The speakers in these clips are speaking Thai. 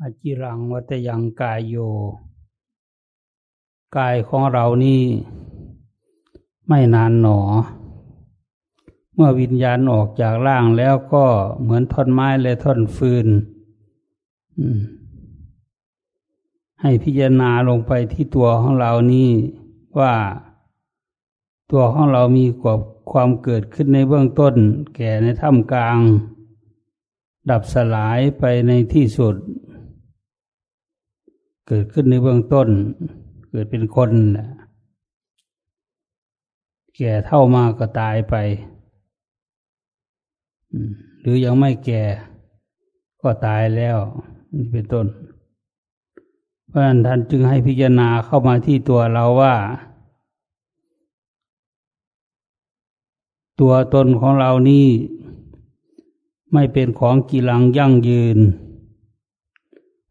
อจิรังวัตยังกายโย กายของเรานี่ ไม่นานหนอ เมื่อวิญญาณออกจากร่างแล้วก็เหมือนท่อนไม้และท่อนฟืนให้พิจารณาลงไปที่ตัวของเรานี่ว่า ตัวของเรามีกว่าความเกิดขึ้นในเบื้องต้น แก่ในถ้ำกลาง ดับสลายไปในที่สุด เกิดขึ้นในเบื้องต้น เกิดเป็นคนแก่เท่ามาก็ตายไปหรือยังไม่แก่ก็ตายแล้วนี่เป็นต้น เพราะฉะนั้นท่านจึงให้พิจารณาเข้ามาที่ตัวเราว่า ตัวตนของเรานี่ไม่เป็นของกีรังยั่งยืน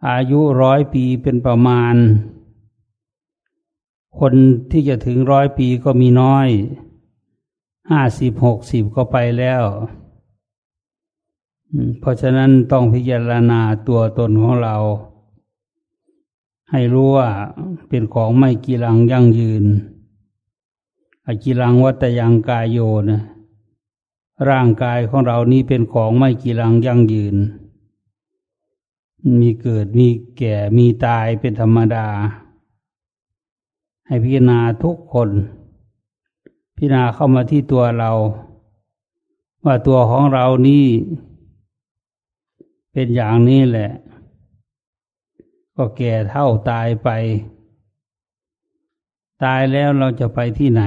อายุร้อยปีเป็นประมาณ คนที่จะถึงร้อยปีก็มีน้อย ห้าสิบหกสิบก็ไปแล้ว เพราะฉะนั้นต้องพิจารณาตัวตนของเรา ให้รู้ว่าเป็นของไม่กีรังยั่งยืนอกิรังวัตยังกายโยนะร่างกายของเรานี้เป็นของไม่กีรังยั่งยืน มีเกิดมีแก่มีตายเป็นธรรมดา ให้พิจารณาทุกคน พิจารณาเข้ามาที่ตัวเรา ว่าตัวของเรานี่ เป็นอย่างนี้แหละ ก็แก่เท่าตายไป ตายแล้วเราจะไปที่ไหน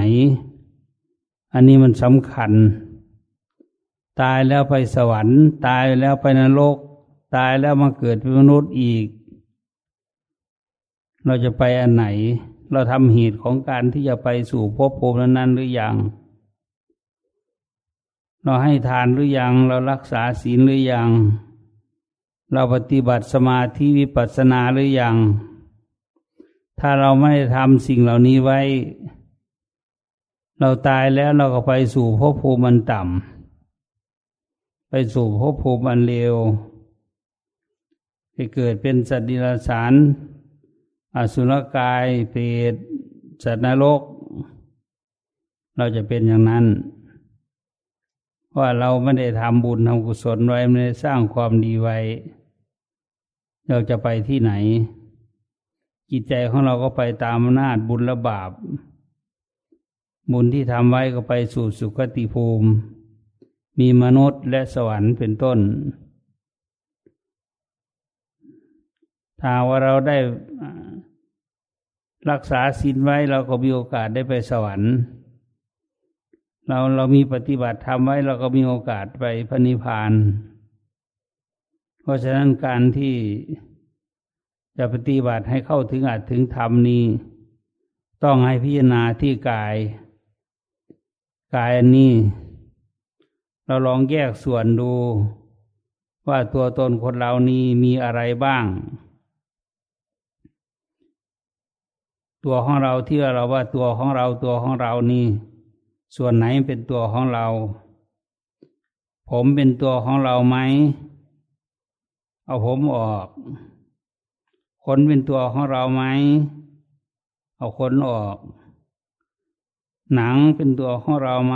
อันนี้มันสำคัญ ตายแล้วไปสวรรค์ ตายแล้วไปนรก ตายแล้วมาเกิดเป็นมนุษย์อีก เราจะไปอันไหน เราทำเหตุของการที่จะไปสู่ภพภูมินั้นหรือยัง เราให้ทานหรือยัง เรารักษาศีลหรือยัง เราปฏิบัติสมาธิวิปัสสนาหรือยัง ถ้าเราไม่ทำสิ่งเหล่านี้ไว้ เราตายแล้วเราก็ไปสู่ภพภูมิมันต่ำไปสู่ภพภูมิมันเลว ให้เกิดเป็นสัตว์ดิลสารอสุรกายเปรตสัตว์นรก เราจะเป็นอย่างนั้นว่าะเราไม่ได้ทำบุญทำกุศลไว้ไม่ได้สร้างความดีไว้ เราจะไปที่ไหน จิตใจของเราก็ไปตามอำนาจบุญและบาป บุญที่ทำไว้ก็ไปสู่สุคติภูมิ มีมนุษย์และสวรรค์เป็นต้น ถ้าว่าเราได้รักษาศีลไว้เราก็มีโอกาสได้ไปสวรรค์ เราเรามีปฏิบัติทำไว้เราก็มีโอกาสไปพระนิพพาน เพราะฉะนั้นการที่จะปฏิบัติให้เข้าถึงอาจถึงธรรมนี้ ต้องให้พิจารณาที่กาย กายอันนี้ เราลองแยกส่วนดู ว่าตัวตนคนเรานี้มีอะไรบ้าง ตัวของเราที่เราว่าตัวของเราตัวของเรานี่ ส่วนไหนเป็นตัวของเรา ผมเป็นตัวของเราไหมเอาผมออกขนเป็นตัวของเราไหมเอาขนออก หนังเป็นตัวของเราไหม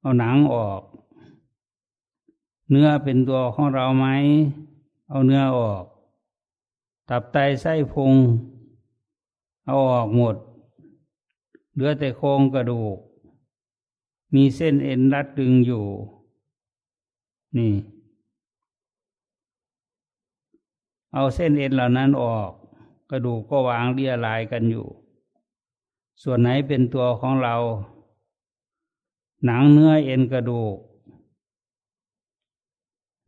เอาหนังออก เนื้อเป็นตัวของเราไหมเอาเนื้อออก ตับไตไส้พุง เอาออกหมด เหลือแต่โครงกระดูก มีเส้นเอ็นรัดดึงอยู่ นี่ เอาเส้นเอ็นเหล่านั้นออก กระดูกก็วางเรียลายกันอยู่ ส่วนไหนเป็นตัวของเรา หนังเนื้อเอ็นกระดูก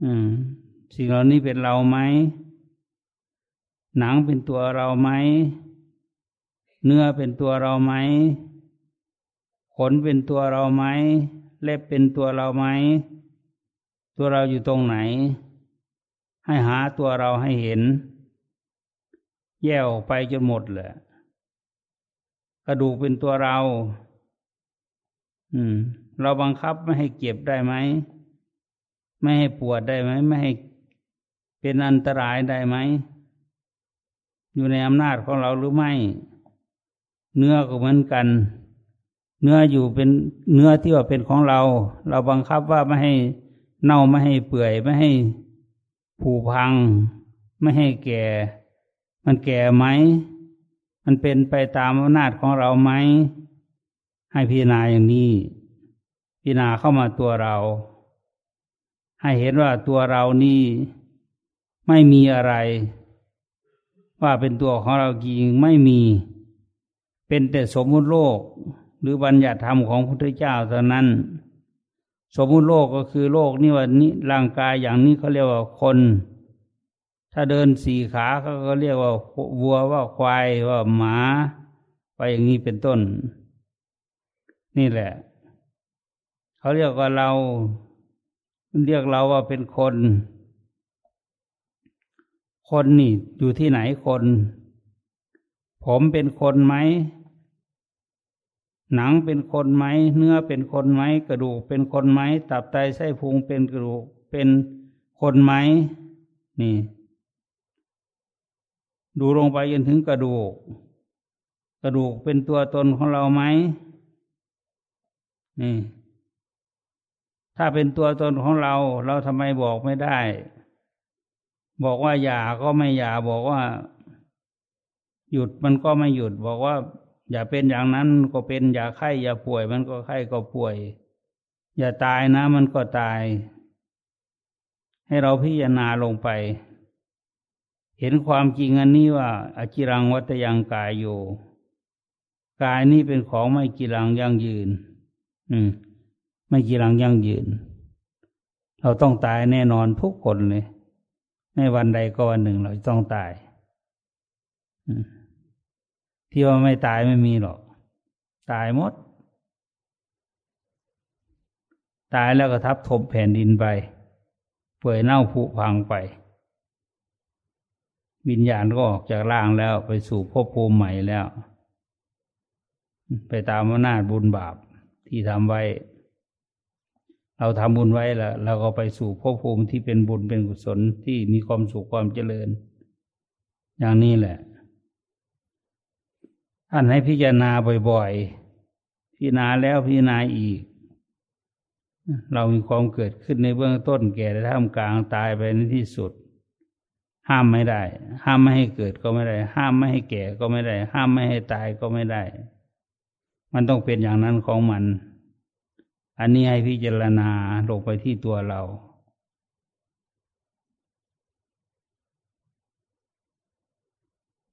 อืมสิ่งเหล่านี้เป็นเราไหม หนังเป็นตัวเราไหม เนื้อเป็นตัวเราไหม ขนเป็นตัวเราไหม เล็บเป็นตัวเราไหม ตัวเราอยู่ตรงไหน ให้หาตัวเราให้เห็น แยกออกไปจนหมดเลยกระดูกเป็นตัวเรา อืม เราบังคับไม่ให้เก็บได้ไหม ไม่ให้ปวดได้ไหม ไม่ให้เป็นอันตรายได้ไหม อยู่ในอำนาจของเราหรือไม่ เนื้อก็เหมือนกัน เนื้ออยู่เป็นเนื้อที่ว่าเป็นของเรา เราบังคับว่าไม่ให้เน่าไม่ให้เปื่อยไม่ให้ผุพัง ไม่ให้แก่ มันแก่ไหม มันเป็นไปตามอำนาจของเราไหม ให้พิจารณาอย่างนี้ พิจารณาเข้ามาตัวเรา ให้เห็นว่าตัวเรานี่ไม่มีอะไร ว่าเป็นตัวของเราจริงไม่มี เป็นแต่สมมุติโลก หรือบัญญัติธรรมของพระพุทธเจ้าเท่านั้น สมมุติโลกก็คือโลกนี่ว่านี้ร่างกายอย่างนี้เขาเรียกว่าคน ถ้าเดินสี่ขาเขาก็เรียกว่าวัวว่าควายว่าหมาไปอย่างนี้เป็นต้น นี่แหละ เขาเรียกว่าเราเรียกเราว่าเป็นคน คนนี่อยู่ที่ไหนคน ผมเป็นคนไหม หนังเป็นคนไหม เนื้อเป็นคนไหม กระดูกเป็นคนไหม ตับไตไส้พุงเป็นกระดูกเป็นคนไหม นี่ ดูลงไปจนถึงกระดูก กระดูกเป็นตัวตนของเราไหม นี่ ถ้าเป็นตัวตนของเรา เราทำไมบอกไม่ได้ บอกว่าอย่าก็ไม่อย่าบอกว่า หยุดมันก็ไม่หยุดบอกว่า อย่าเป็นอย่างนั้นก็เป็นอย่าไข้อย่าป่วย มันก็ไข้ก็ป่วย อย่าตายนะ มันก็ตาย ให้เราพิจารณาลงไป เห็นความจริงอันนี้ว่าอาจิรังวัตยังกายอยู่ กายนี้เป็นของไม่กีรังยั่งยืน อืม ไม่กีรังยั่งยืน เราต้องตายแน่นอนทุกคนเลยในวันใดก็วันหนึ่งเราต้องตาย ที่ว่าไม่ตายไม่มีหรอก ตายหมด ตายแล้วก็ทับถมแผ่นดินไปเปื่อยเน่าผุพังไป วิญญาณก็ออกจากร่างแล้วไปสู่ภพภูมิใหม่แล้ว ไปตามอำนาจบุญบาปที่ทำไว้ เราทำบุญไว้แล้วเราก็ไปสู่ภพภูมิที่เป็นบุญเป็นกุศลที่มีความสุขความเจริญ อย่างนี้แหละ ท่านให้พิจารณาบ่อยๆ พิจารณาแล้วพิจารณาอีก เรามีความเกิดขึ้นในเบื้องต้นแก่ในท่ามกลางตายไปในที่สุด ห้ามไม่ได้ ห้ามไม่ให้เกิดก็ไม่ได้ ห้ามไม่ให้แก่ก็ไม่ได้ ห้ามไม่ให้ตายก็ไม่ได้ มันต้องเป็นอย่างนั้นของมัน อันนี้ให้พิจารณาลงไปที่ตัวเรา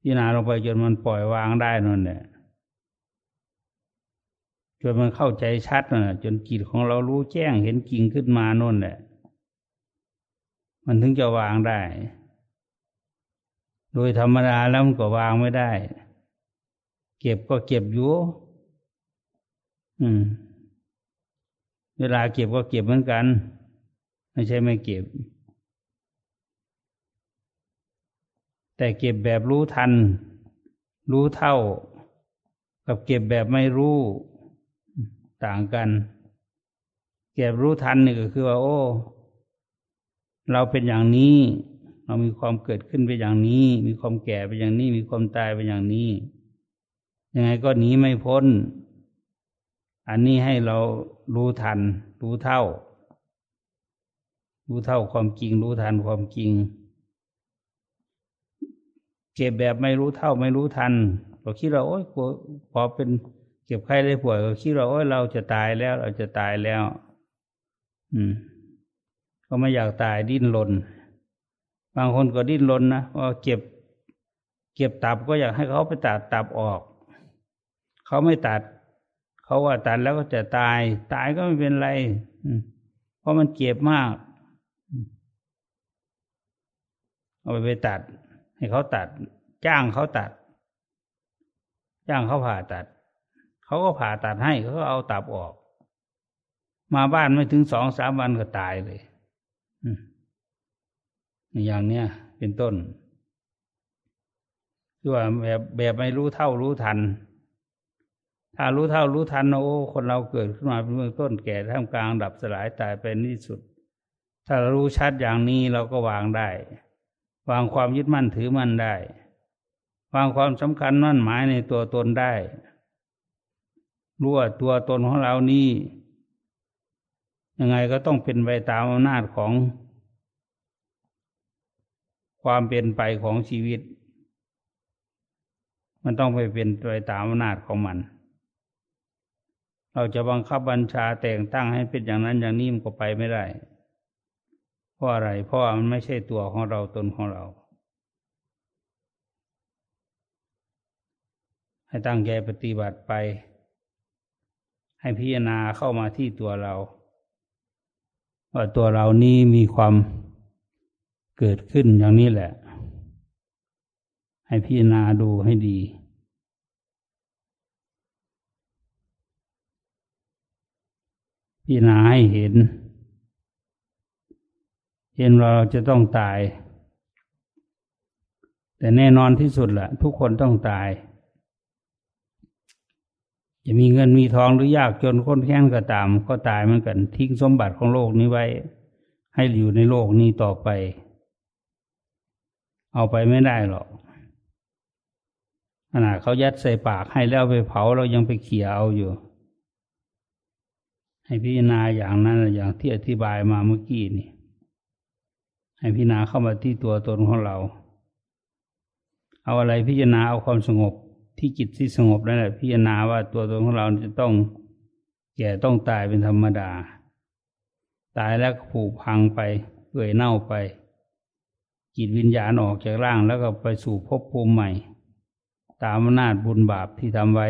พิจารณาลงไปจนมันปล่อยวางได้นั่นแหละจนมันเข้าใจชัดนะจนจิตของเรารู้แจ้งเห็นจริงขึ้นมานั่นแหละ มันถึงจะวางได้ โดยธรรมดาแล้วมันก็วางไม่ได้ เก็บก็เก็บอยู่อืม เวลาเก็บก็เก็บเหมือนกัน ไม่ใช่ไม่เก็บ แต่เก็บแบบรู้ทัน รู้เท่า กับเก็บแบบไม่รู้ต่างกัน เก็บรู้ทันนี่ก็คือว่า โอ้ เราเป็นอย่างนี้ เรามีความเกิดขึ้นไปอย่างนี้ มีความแก่ไปอย่างนี้ มีความตายไปอย่างนี้ ยังไงก็หนีไม่พ้น อันนี้ให้เรารู้ทัน รู้เท่า รู้เท่าความจริง รู้ทันความจริง เก็บแบบไม่รู้เท่าไม่รู้ทันก็คิดเราโอ๊ยพอเป็นเก็บไข้ได้ป่วยก็คิดเราโอ๊ยเราจะตายแล้ว เราจะตายแล้ว อืม ก็ไม่อยากตายดิ้นรนบางคนก็ดิ้นรนนะว่าเก็บ เก็บตับก็อยากให้เขาไปตัดตับออก เขาไม่ตัด เขาว่าตัดแล้วก็จะตาย ตายก็ไม่เป็นไรเพราะมันเจ็บมาก เอาไปไปตัด ให้เขาตัด จ้างเขาตัด จ้างเขาผ่าตัด เขาก็ผ่าตัดให้เขาก็เอาตับออก มาบ้านไม่ถึงสองสามวันก็ตายเลยอย่างเนี้ยเป็นต้นคือว่าแบบแบบไม่รู้เท่ารู้ทัน ถ้ารู้เท่ารู้ทันโอ้คนเราเกิดขึ้นมาเป็นเบื้องต้นแก่ท่ามกลางดับสลายตายเป็นที่สุด ถ้ารารู้ชัดอย่างนี้เราก็วางได้ วางความยึดมั่นถือมั่นได้ วางความสำคัญมั่นหมายในตัวตนได้รู้ว่าตัวตนของเรานี่ยังไงก็ต้องเป็นไปตามอำนาจของ ความเป็นไปของชีวิต มันต้องไปเป็นไปตามอำนาจของมัน เราจะบังคับบัญชาแต่งตั้งให้เป็นอย่างนั้นอย่างนี้มันก็ไปไม่ได้ ราะอะไร เพราะมันไม่ใช่ตัวของเราตนของเรา ให้ตั้งใจปฏิบัติไป ให้พิจารณาเข้ามาที่ตัวเรา ว่าตัวเรานี้มีความเกิดขึ้นอย่างนี้แหละ ให้พิจารณาดูให้ดีพิจารณาให้เห็น เห็นเราจะต้องตาย แต่แน่นอนที่สุดแหละทุกคนต้องตาย จะมีเงินมีทองหรือยากจนค้นแค้นก็ตาม ก็ตายเหมือนกัน ทิ้งสมบัติของโลกนี้ไว้ ให้อยู่ในโลกนี้ต่อไป เอาไปไม่ได้หรอกขนาดเขายัดใส่ปากให้แล้วไปเผาเรายังไปเขี่ยเอาอยู่ ให้พิจารณาอย่างนั้นอย่างที่อธิบายมาเมื่อกี้นี่ ให้พิจารณาเข้ามาที่ตัวตนของเรา เอาอะไรพิจารณาเอาความสงบที่จิตที่สงบนั่นแหละพิจารณาว่าตัวตนของเราจะต้องแก่ต้องตายเป็นธรรมดา ตายแล้วก็ผุพังไปเปื่อยเน่าไป จิตวิญญาณออกจากร่างแล้วก็ไปสู่ภพภูมิใหม่ ตามอำนาจบุญบาปที่ทำไว้